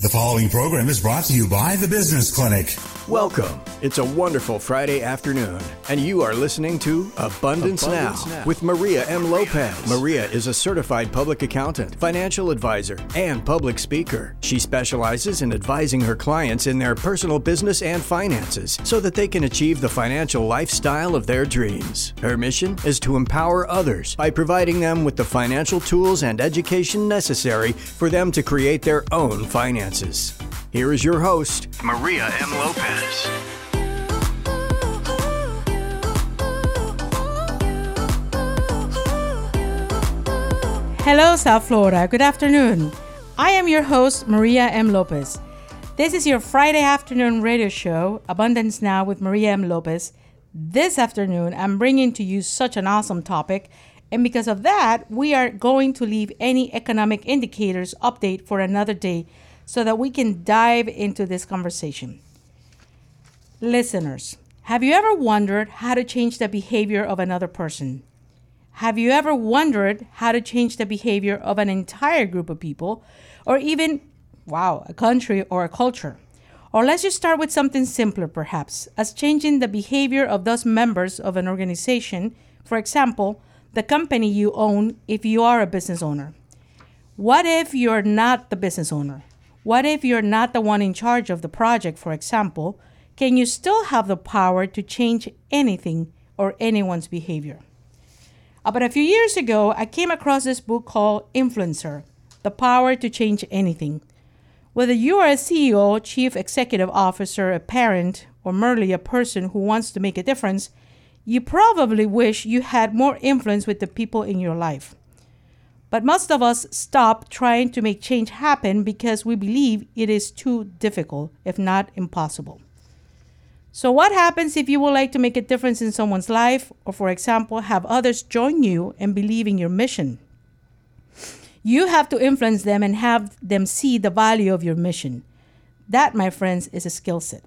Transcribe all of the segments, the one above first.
The following program is brought to you by the Business Clinic. Welcome. It's a wonderful Friday afternoon, and you are listening to Abundance, Abundance now, Now. with Maria M. Lopez. Maria is a certified public accountant, financial advisor, and public speaker. She specializes in advising her clients in their personal business and finances so that they can achieve the financial lifestyle of their dreams. Her mission is to empower others by providing them with the financial tools and education necessary for them to create their own finances. Here is your host, Maria M. Lopez. Hello, South Florida. Good afternoon. I am your host, Maria M. Lopez. This is your Friday afternoon radio show, Abundance Now with Maria M. Lopez. This afternoon, I'm bringing to you such an awesome topic, and because of that, we are going to leave any economic indicators update for another day so that we can dive into this conversation. Listeners, have you ever wondered how to change the behavior of another person? Have you ever wondered how to change the behavior of an entire group of people, or even, wow, a country or a culture? Or let's just start with something simpler, perhaps, as changing the behavior of those members of an organization, for example, the company you own if you are a business owner. What if you're not the business owner? What if you're not the one in charge of the project, for example? Can you still have the power to change anything or anyone's behavior? About a few years ago, I came across this book called Influencer The Power to Change Anything. Whether you are a CEO, chief executive officer, a parent, or merely a person who wants to make a difference, you probably wish you had more influence with the people in your life. But most of us stop trying to make change happen because we believe it is too difficult, if not impossible. So, what happens if you would like to make a difference in someone's life, or, for example, have others join you and believe in your mission? You have to influence them and have them see the value of your mission. That, my friends, is a skill set.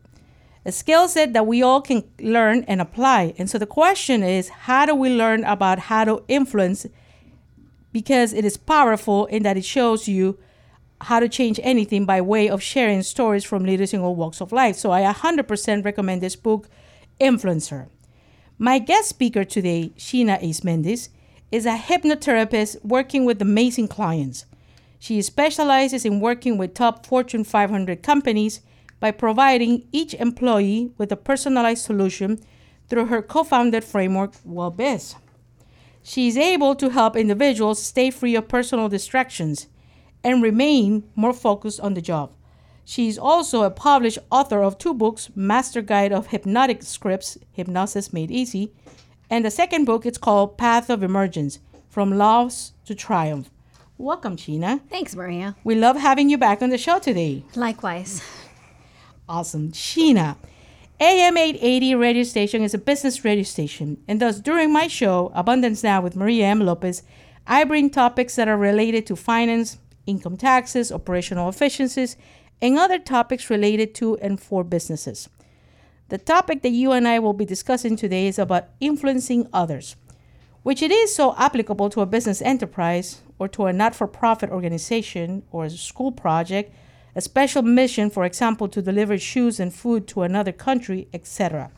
A skill set that we all can learn and apply. And so the question is how do we learn about how to influence? Because it is powerful in that it shows you how to change anything by way of sharing stories from leaders in all walks of life. So I 100% recommend this book, Influencer. My guest speaker today, Sheena Ace Mendes, is a hypnotherapist working with amazing clients. She specializes in working with top Fortune 500 companies by providing each employee with a personalized solution through her co founded framework, WellBiz. She is able to help individuals stay free of personal distractions and remain more focused on the job. She is also a published author of two books Master Guide of Hypnotic Scripts, Hypnosis Made Easy, and the second book is called Path of Emergence From Loss to Triumph. Welcome, Sheena. Thanks, Maria. We love having you back on the show today. Likewise. Awesome. Sheena, AM 880 radio station is a business radio station, and thus during my show, Abundance Now with Maria M. Lopez, I bring topics that are related to finance, income taxes, operational efficiencies, and other topics related to and for businesses. The topic that you and I will be discussing today is about influencing others, which it is so applicable to a business enterprise or to a not for profit organization or a school project, a special mission, for example, to deliver shoes and food to another country, etc.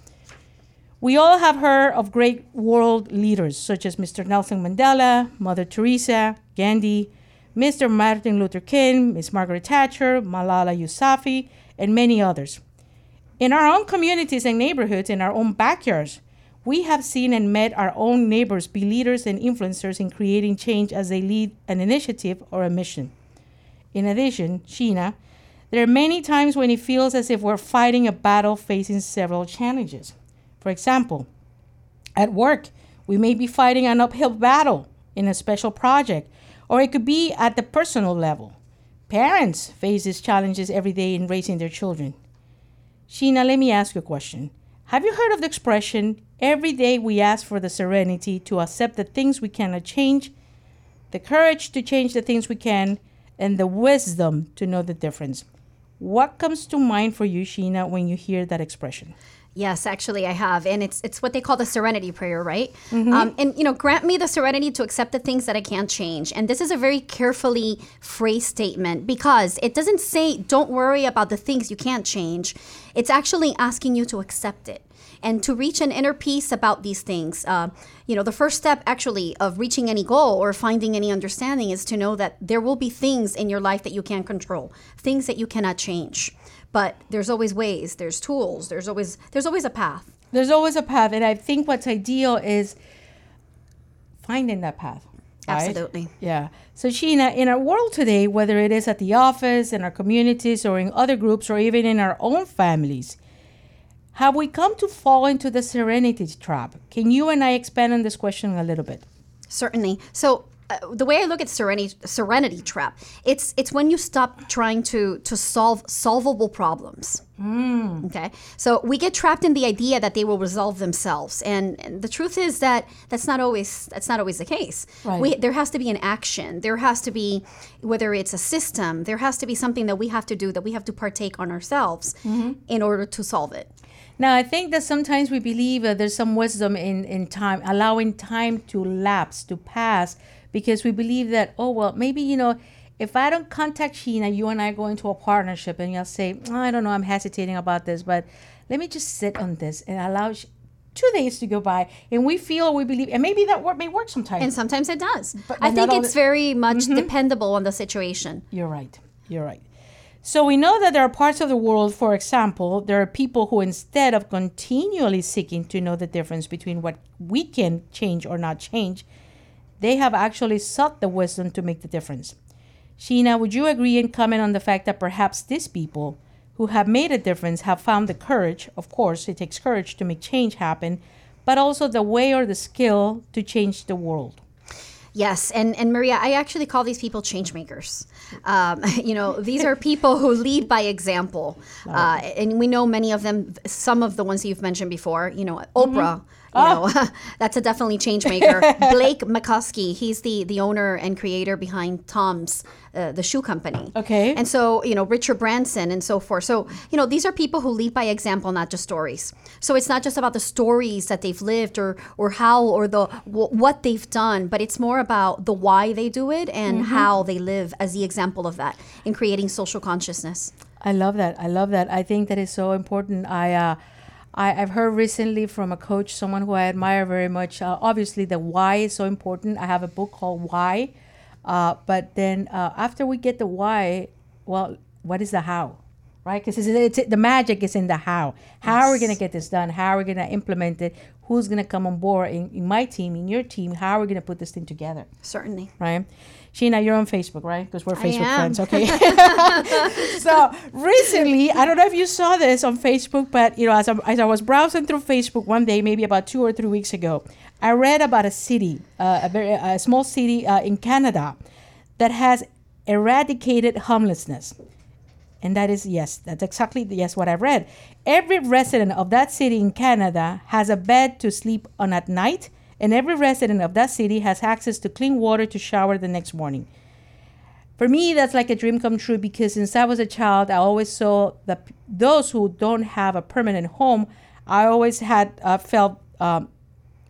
We all have heard of great world leaders such as Mr. Nelson Mandela, Mother Teresa, Gandhi, Mr. Martin Luther King, Miss Margaret Thatcher, Malala Yousafzai, and many others. In our own communities and neighborhoods, in our own backyards, we have seen and met our own neighbors be leaders and influencers in creating change as they lead an initiative or a mission. In addition, Sheena, there are many times when it feels as if we're fighting a battle facing several challenges. For example, at work, we may be fighting an uphill battle in a special project, or it could be at the personal level. Parents face these challenges every day in raising their children. Sheena, let me ask you a question. Have you heard of the expression, every day we ask for the serenity to accept the things we cannot change, the courage to change the things we can, and the wisdom to know the difference? What comes to mind for you, Sheena, when you hear that expression? Yes, actually, I have, and it's it's what they call the serenity prayer, right? Um, and you know, grant me the serenity to accept the things that I can't change. And this is a very carefully phrased statement because it doesn't say don't worry about the things you can't change. It's actually asking you to accept it and to reach an inner peace about these things. Uh, you know, the first step actually of reaching any goal or finding any understanding is to know that there will be things in your life that you can't control, things that you cannot change. But there's always ways, there's tools, there's always there's always a path. There's always a path, and I think what's ideal is finding that path. right? Absolutely. Yeah. So, Sheena, in our world today, whether it is at the office, in our communities, or in other groups, or even in our own families, have we come to fall into the serenity trap? Can you and I expand on this question a little bit? Certainly. So uh, the way I look at serenity serenity trap, it's it's when you stop trying to to solve solvable problems. Okay, so we get trapped in the idea that they will resolve themselves, and, and the truth is that that's not always that's not always the case. Right. We, there has to be an action. There has to be whether it's a system. There has to be something that we have to do that we have to partake on ourselves in order to solve it. Now, I think that sometimes we believe that there's some wisdom in, in time, allowing time to lapse, to pass, because we believe that, oh, well, maybe, you know, if I don't contact Sheena, you and I go into a partnership and you'll say, "Oh, I don't know, I'm hesitating about this, but let me just sit on this and allow two days to go by. And we feel, we believe, and maybe that work may work sometimes. And sometimes it does. But I think it's the- very much mm-hmm. dependable on the situation. You're right. You're right. So we know that there are parts of the world, for example, there are people who, instead of continually seeking to know the difference between what we can change or not change, they have actually sought the wisdom to make the difference. Sheena, would you agree and comment on the fact that perhaps these people who have made a difference have found the courage? Of course, it takes courage to make change happen, but also the way or the skill to change the world. Yes, and, and Maria, I actually call these people change makers. Um, you know, these are people who lead by example, uh, and we know many of them. Some of the ones you've mentioned before, you know, Oprah. You know, that's a definitely change maker. Blake Mycoskie, he's the the owner and creator behind TOMS, uh, the shoe company. Okay. And so, you know, Richard Branson and so forth. So, you know, these are people who lead by example, not just stories. So it's not just about the stories that they've lived or or how or the w- what they've done, but it's more about the why they do it and how they live as the example of that in creating social consciousness. I love that. I love that. I think that is so important. I, uh, I I've heard recently from a coach, someone who I admire very much. Uh, obviously, the why is so important. I have a book called Why, uh, but then uh, after we get the why, well, what is the how? Right? Because it's, it's, the magic is in the how. How are we going to get this done? How are we going to implement it? Who's going to come on board in, in my team, in your team? How are we going to put this thing together? Certainly. right? Sheena, you're on Facebook, right? Because we're Facebook friends, okay? so recently, I don't know if you saw this on Facebook, but you know, as I, as I was browsing through Facebook one day, maybe about two or three weeks ago, I read about a city, uh, a very a small city uh, in Canada, that has eradicated homelessness. And that is, yes, that's exactly, yes, what I read. Every resident of that city in Canada has a bed to sleep on at night, and every resident of that city has access to clean water to shower the next morning. For me, that's like a dream come true because since I was a child, I always saw that those who don't have a permanent home, I always had uh, felt, um,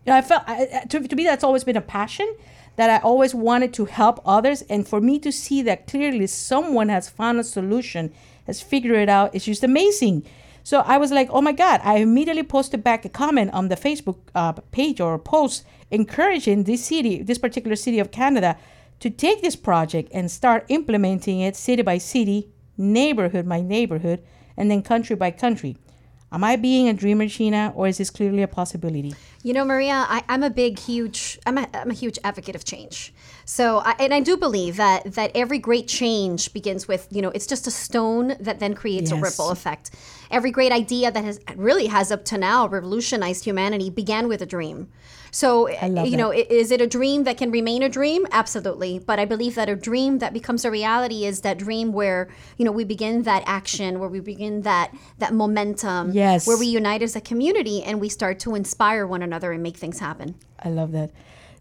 you know, I felt, I, to, to me, that's always been a passion that I always wanted to help others. And for me to see that clearly someone has found a solution, has figured it out, it's just amazing. So I was like, oh my God. I immediately posted back a comment on the Facebook uh, page or post encouraging this city, this particular city of Canada, to take this project and start implementing it city by city, neighborhood by neighborhood, and then country by country. Am I being a dreamer, Sheena, or is this clearly a possibility? You know, Maria, I, I'm a big, huge, I'm a, I'm a huge advocate of change. So, I, and I do believe that that every great change begins with, you know, it's just a stone that then creates a ripple effect. Every great idea that has really has up to now revolutionized humanity began with a dream. So, you know, is it a dream that can remain a dream? Absolutely. But I believe that a dream that becomes a reality is that dream where, you know, we begin that action, where we begin that that momentum, Yes. where we unite as a community and we start to inspire one another and make things happen. I love that.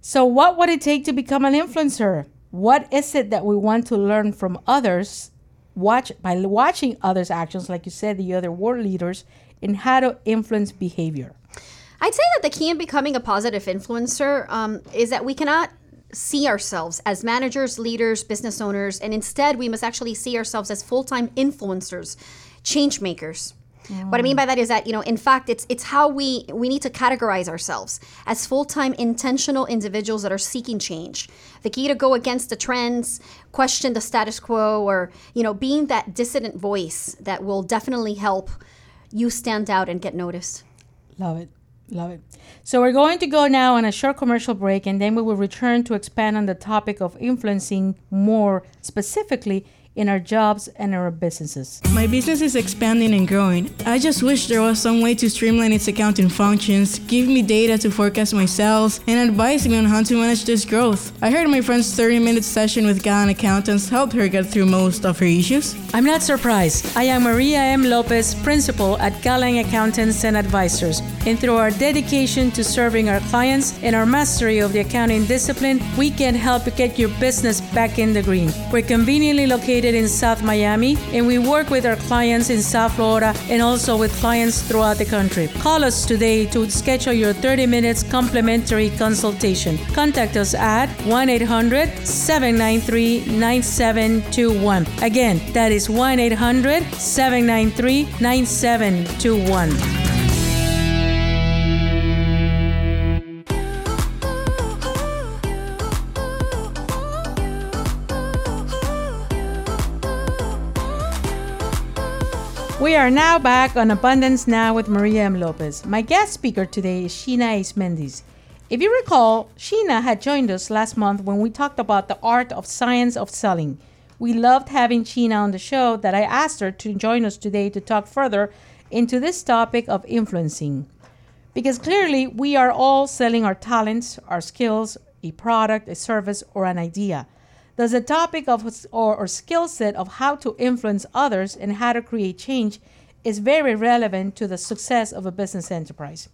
So, what would it take to become an influencer? What is it that we want to learn from others? Watch by watching others' actions, like you said, the other world leaders and how to influence behavior? I'd say that the key in becoming a positive influencer um, is that we cannot see ourselves as managers, leaders, business owners, and instead we must actually see ourselves as full-time influencers, change makers. What I mean by that is that you know, in fact, it's it's how we we need to categorize ourselves as full-time intentional individuals that are seeking change. The key to go against the trends, question the status quo, or you know, being that dissident voice that will definitely help you stand out and get noticed. Love it. Love it. So we're going to go now on a short commercial break and then we will return to expand on the topic of influencing more specifically in our jobs and our businesses. My business is expanding and growing. I just wish there was some way to streamline its accounting functions, give me data to forecast my sales, and advise me on how to manage this growth. I heard my friend's 30 minute session with Gallant Accountants helped her get through most of her issues. I'm not surprised. I am Maria M. Lopez, principal at Gallant Accountants and Advisors. And through our dedication to serving our clients and our mastery of the accounting discipline, we can help get your business back in the green. We're conveniently located in South Miami, and we work with our clients in South Florida and also with clients throughout the country. Call us today to schedule your 30 minutes complimentary consultation. Contact us at 1 800 793 9721. Again, that is 1 800 793 9721. We are now back on Abundance Now with Maria M. Lopez. My guest speaker today is Sheena Ace Mendes. If you recall, Sheena had joined us last month when we talked about the art of science of selling. We loved having Sheena on the show that I asked her to join us today to talk further into this topic of influencing. Because clearly we are all selling our talents, our skills, a product, a service, or an idea. Thus, the topic of or, or skill set of how to influence others and how to create change is very relevant to the success of a business enterprise.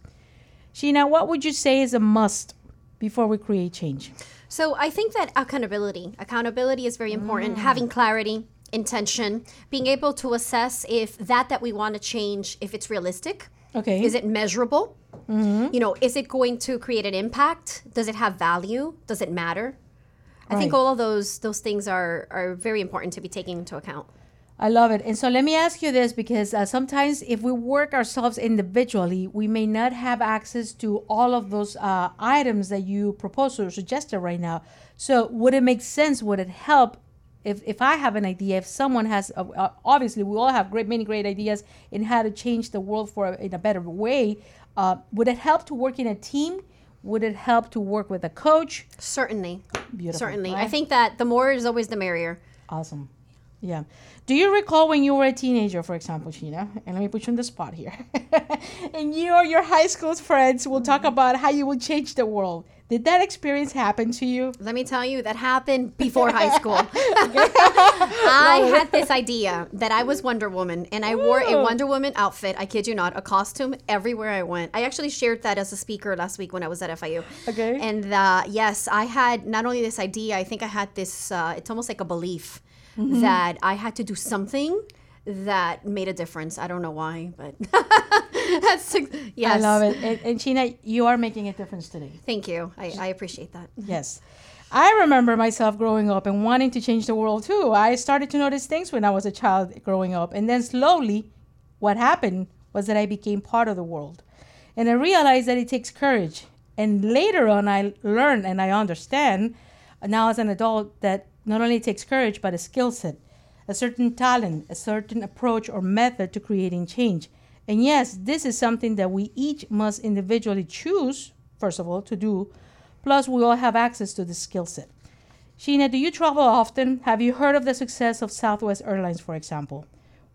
Sheena, what would you say is a must before we create change? So I think that accountability, accountability is very important. Mm. Having clarity, intention, being able to assess if that that we want to change, if it's realistic. Okay. Is it measurable? Mm-hmm. You know, is it going to create an impact? Does it have value? Does it matter? I think all of those those things are are very important to be taken into account. I love it. And so let me ask you this because uh, sometimes if we work ourselves individually, we may not have access to all of those uh, items that you proposed or suggested right now. So would it make sense? Would it help if, if I have an idea, if someone has, uh, uh, obviously we all have great, many great ideas in how to change the world for in a better way. Uh, would it help to work in a team? Would it help to work with a coach? Certainly. Beautiful, Certainly. I think that the more is always the merrier. Awesome. Yeah. Do you recall when you were a teenager, for example, Sheena? And let me put you on the spot here. and you or your high school friends will talk mm-hmm. about how you will change the world. Did that experience happen to you? Let me tell you, that happened before high school. I had this idea that I was Wonder Woman and I wore a Wonder Woman outfit, I kid you not, a costume everywhere I went. I actually shared that as a speaker last week when I was at FIU. Okay. And uh, yes, I had not only this idea, I think I had this, uh, it's almost like a belief Mm-hmm. that I had to do something that made a difference. I don't know why, but that's, yes. I love it. And, and Sheena, you are making a difference today. Thank you. I, I appreciate that. Yes. I remember myself growing up and wanting to change the world too. I started to notice things when I was a child growing up. And then slowly, what happened was that I became part of the world. And I realized that it takes courage. And later on, I learned and I understand now as an adult that not only it takes courage, but a skill set, a certain talent, a certain approach or method to creating change. And yes, this is something that we each must individually choose, first of all, to do. Plus, we all have access to the skill set. Sheena, do you travel often? Have you heard of the success of Southwest Airlines, for example?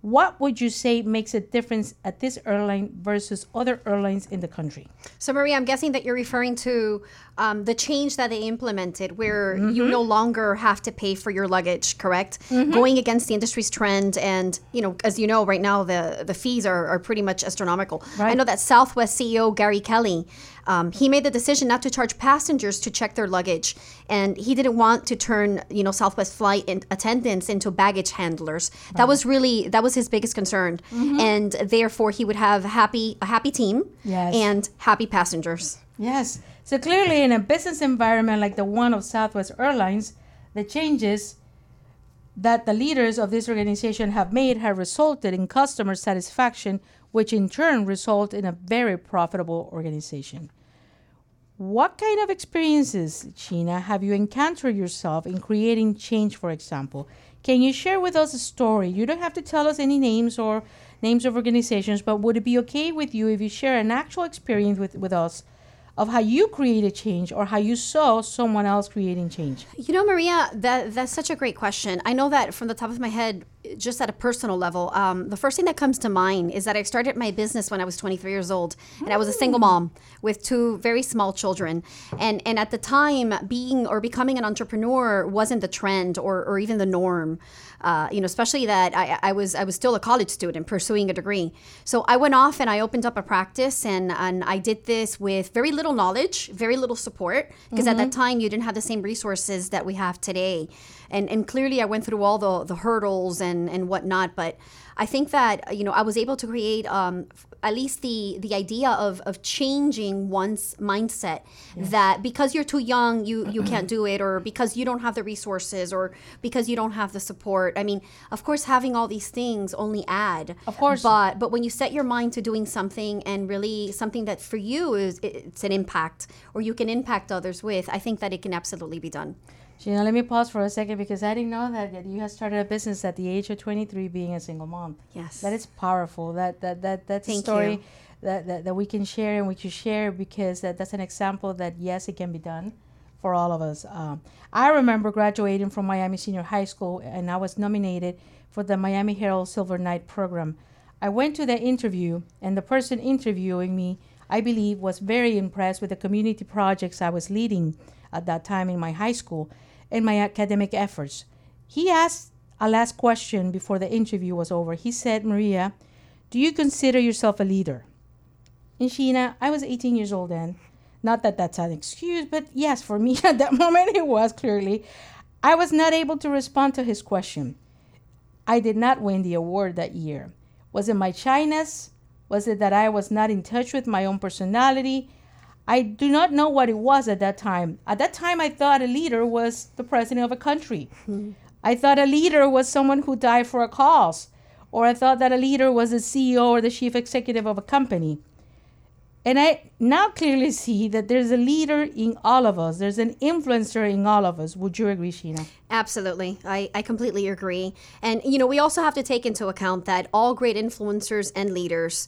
What would you say makes a difference at this airline versus other airlines in the country? So, Maria, I'm guessing that you're referring to um, the change that they implemented where Mm-hmm. you no longer have to pay for your luggage, correct? Going against the industry's trend. And, you know, as you know, right now the, the fees are, are pretty much astronomical. I know that Southwest CEO Gary Kelly Um, he made the decision not to charge passengers to check their luggage, and he didn't want to turn, you know, Southwest flight in- attendants into baggage handlers. That was really that was his biggest concern, and therefore he would have happy a happy team Yes. and happy passengers. Yes. So clearly, in a business environment like the one of Southwest Airlines, the changes that the leaders of this organization have made have resulted in customer satisfaction, which in turn result in a very profitable organization. What kind of experiences, Sheena, have you encountered yourself in creating change, for example? Can you share with us a story? You don't have to tell us any names or names of organizations, but would it be okay with you if you share an actual experience with, with us of how you created change or how you saw someone else creating change? You know, Maria, that that's such a great question. I know that from the top of my head, just at a personal level, um, the first thing that comes to mind is that I started my business when I was 23 years old, and I was a single mom with two very small children. And and at the time, being or becoming an entrepreneur wasn't the trend or, or even the norm. Uh, you know, especially that I, I was I was still a college student pursuing a degree. So I went off and I opened up a practice, and and I did this with very little knowledge, very little support, because at that time you didn't have the same resources that we have today. And and clearly I went through all the the hurdles and and whatnot, but I think that you know I was able to create um, at least the the idea of of changing one's mindset that because you're too young you you can't do it or because you don't have the resources or because you don't have the support. I mean, of course having all these things only add. Of course. But but when you set your mind to doing something and really something that for you is it's an impact or you can impact others with, I think that it can absolutely be done. Sheena, let me pause for a second because I didn't know that, that you had started a business at the age of 23 being a single mom. Yes. That is powerful. That that that that's a story you. that, that that we can share and we should share because that, that's an example that yes, it can be done for all of us. Um, I remember graduating from Miami Senior High School and I was nominated for the Miami Herald Silver Knight program. I went to the interview and the person interviewing me, I believe, was very impressed with the community projects I was leading at that time in my high school and my academic efforts. He asked a last question before the interview was over. He said, Maria, do you consider yourself a leader? In Sheena, I was 18 years old then. Not that that's an excuse, but yes, for me at that moment it was clearly. I was not able to respond to his question. I did not win the award that year. Was it my shyness? Was it that I was not in touch with my own personality? I do not know what it was at that time. At that time, I thought a leader was the president of a country. Hmm. I thought a leader was someone who died for a cause, or I thought that a leader was the CEO or the chief executive of a company. And I now clearly see that there's a leader in all of us. There's an influencer in all of us. Would you agree, Sheena? Absolutely. I, I completely agree. And, you know, we also have to take into account that all great influencers and leaders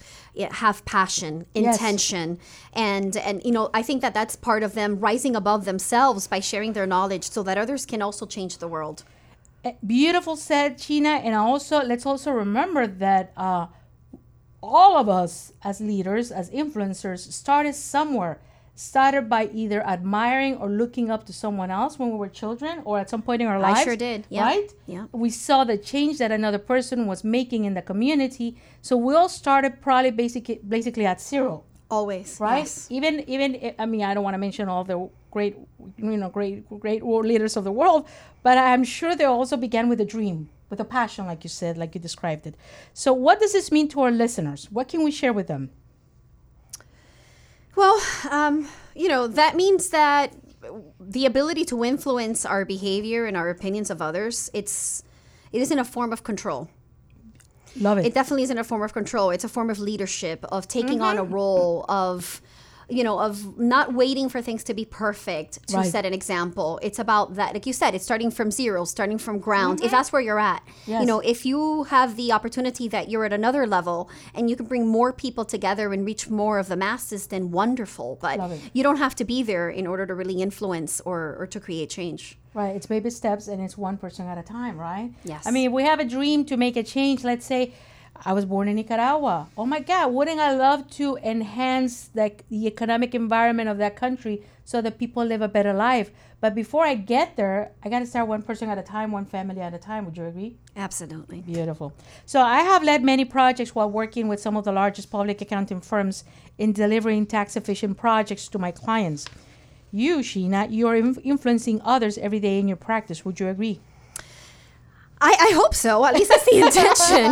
have passion, Yes. intention. And, and, you know, I think that that's part of them rising above themselves by sharing their knowledge so that others can also change the world. Eh, Beautiful said, Sheena. And also, let's also remember that uh, all of us as leaders, as influencers, started somewhere. Started by either admiring or looking up to someone else when we were children or at some point in our life. I sure did, yeah, Right? yeah. We saw the change that another person was making in the community. So we all started probably basically, basically at zero Always. right? Yes. Even even I mean I don't want to mention all the great you know great great world leaders of the world, but I'm sure they also began with a dream, with a passion, like you said, like you described it. So what does this mean to our listeners? What can we share with them? Well, um, you know, that means that the ability to influence our behavior and our opinions of others, it's it isn't a form of control. Love it. It definitely isn't a form of control. It's a form of leadership, of taking on a role, of you know, of not waiting for things to be perfect to Right. set an example. It's about that, like you said, it's starting from zero, starting from ground. If mm-hmm. that's where you're at, Yes. you know, if you have the opportunity that you're at another level and you can bring more people together and reach more of the masses, then wonderful. But you don't have to be there in order to really influence or, or to create change. Right, it's baby steps and it's one person at a time, right? Yes. I mean, if we have a dream to make a change, let's say I was born in Nicaragua. Oh my God, wouldn't I love to enhance like the economic environment of that country so that people live a better life? But before I get there, I got to start one person at a time, one family at a time. Would you agree? Absolutely. Beautiful. So I have led many projects while working with some of the largest public accounting firms in delivering tax efficient projects to my clients. You, Sheena, you are influencing others every day in your practice. Would you agree? I, I hope so. At least that's the intention.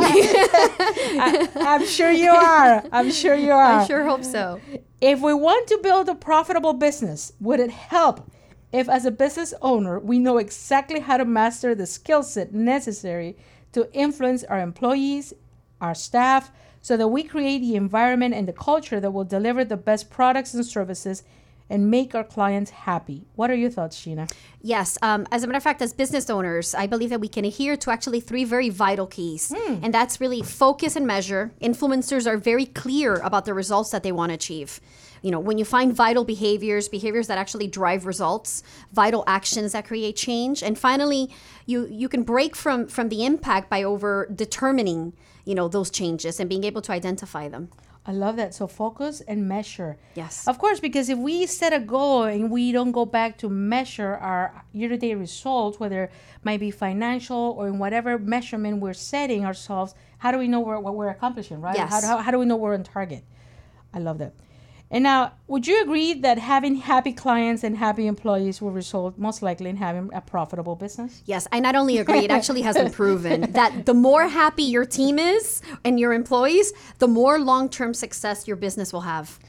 I'm sure you are. I'm sure you are. I sure hope so. If we want to build a profitable business, would it help if, as a business owner, we know exactly how to master the skill set necessary to influence our employees, our staff, so that we create the environment and the culture that will deliver the best products and services and make our clients happy. What are your thoughts, Sheena? Yes. Um, as a matter of fact, as business owners, I believe that we can adhere to actually three very vital keys. And that's really focus and measure. Influencers are very clear about the results that they want to achieve. You know, when you find vital behaviors, behaviors that actually drive results, vital actions that create change, and finally, you you can break from from the impact by over determining, you know, those changes and being able to identify them. I love that. So focus and measure. Yes. Of course, because if we set a goal and we don't go back to measure our year-to-date results, whether it might be financial or in whatever measurement we're setting ourselves, how do we know we're, what we're accomplishing, right? Yes. How, how, how do we know we're on target? I love that. And now, would you agree that having happy clients and happy employees will result most likely in having a profitable business? Yes, I not only agree, it actually has been proven that the more happy your team is and your employees, the more long term success your business will have.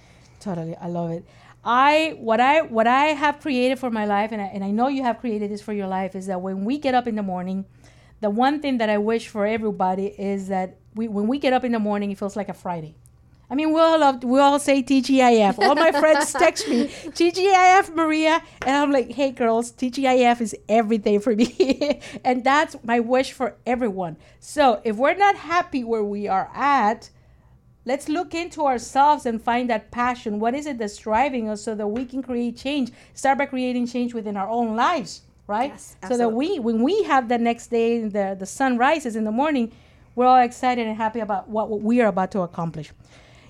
Totally, I love it. I what I what I have created for my life, and I, and I know you have created this for your life, is that when we get up in the morning, the one thing that I wish for everybody is that we when we get up in the morning, it feels like a Friday. I mean, we all love, we all say TGIF. All my friends text me TGIF, Maria, and I'm like, hey girls, TGIF is everything for me, and that's my wish for everyone. So if we're not happy where we are at, let's look into ourselves and find that passion. What is it that's driving us so that we can create change? Start by creating change within our own lives, right? Yes, so that we, when we have the next day, the, the sun rises in the morning, we're all excited and happy about what, what we are about to accomplish.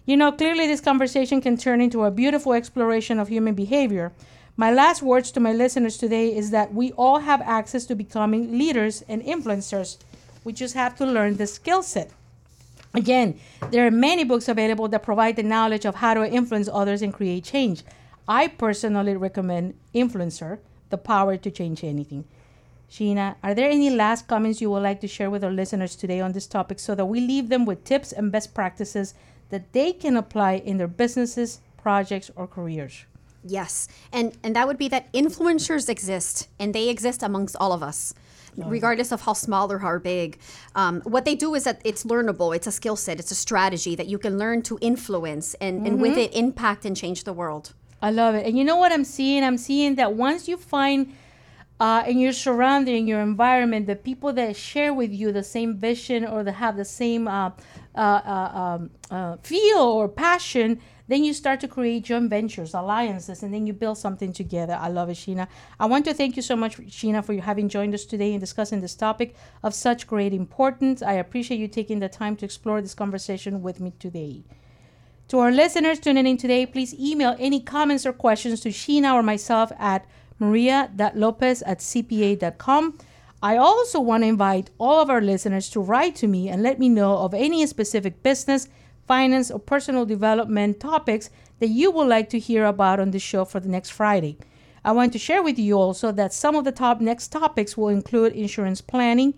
You know, clearly this conversation can turn into a beautiful exploration of human behavior. My last words to my listeners today is that we all have access to becoming leaders and influencers. We just have to learn the skill set. Again, there are many books available that provide the knowledge of how to influence others and create change. I personally recommend Influencer, The Power to Change Anything. Sheena, are there any last comments you would like to share with our listeners today on this topic so that we leave them with tips and best practices that they can apply in their businesses, projects, or careers? Yes. And and that would be that influencers exist and they exist amongst all of us. Regardless of how small or how big, um, what they do is that it's learnable. It's a skill set. It's a strategy that you can learn to influence and, and with it impact and change the world. I love it. And you know what I'm seeing? I'm seeing that once you find uh, in your surrounding, your environment, the people that share with you the same vision or that have the same uh, uh, uh, um, uh, feel or passion, then you start to create joint ventures, alliances, and then you build something together. I love it, Sheena. I want to thank you so much, Sheena, for having joined us today and discussing this topic of such great importance. I appreciate you taking the time to explore this conversation with me today. To our listeners tuning in today, please email any comments or questions to Sheena or myself at maria.lopez at cpa.com. I also want to invite all of our listeners to write to me and let me know of any specific business, finance, or personal development topics that you would like to hear about on the show for the next Friday. I want to share with you also that some of the top next topics will include insurance planning,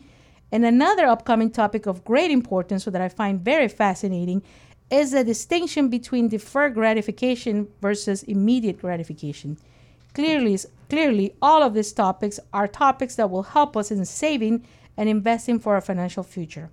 and another upcoming topic of great importance that I find very fascinating is the distinction between deferred gratification versus immediate gratification. Clearly, clearly, all of these topics are topics that will help us in saving and investing for our financial future.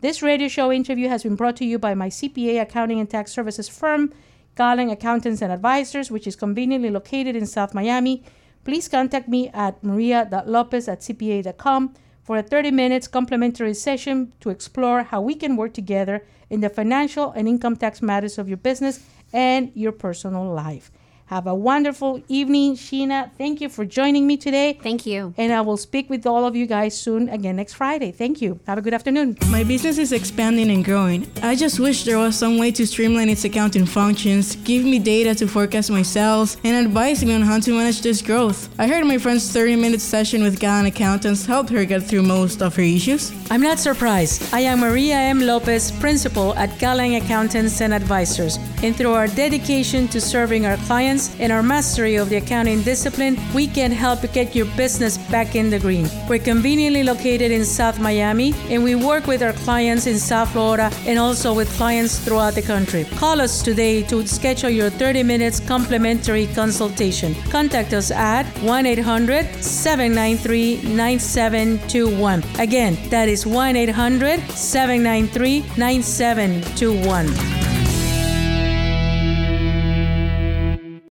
This radio show interview has been brought to you by my CPA accounting and tax services firm, Garland Accountants and Advisors, which is conveniently located in South Miami. Please contact me at maria.lopez at cpa.com for a 30 minutes complimentary session to explore how we can work together in the financial and income tax matters of your business and your personal life. Have a wonderful evening, Sheena. Thank you for joining me today. Thank you. And I will speak with all of you guys soon again next Friday. Thank you. Have a good afternoon. My business is expanding and growing. I just wish there was some way to streamline its accounting functions, give me data to forecast my sales, and advise me on how to manage this growth. I heard my friend's 30 minute session with Gallant Accountants helped her get through most of her issues. I'm not surprised. I am Maria M. Lopez, principal at Gallant Accountants and Advisors. And through our dedication to serving our clients and our mastery of the accounting discipline, we can help get your business back in the green. We're conveniently located in South Miami, and we work with our clients in South Florida and also with clients throughout the country. Call us today to schedule your 30 minutes complimentary consultation. Contact us at 1 800 793 9721. Again, that is 1 800 793 9721.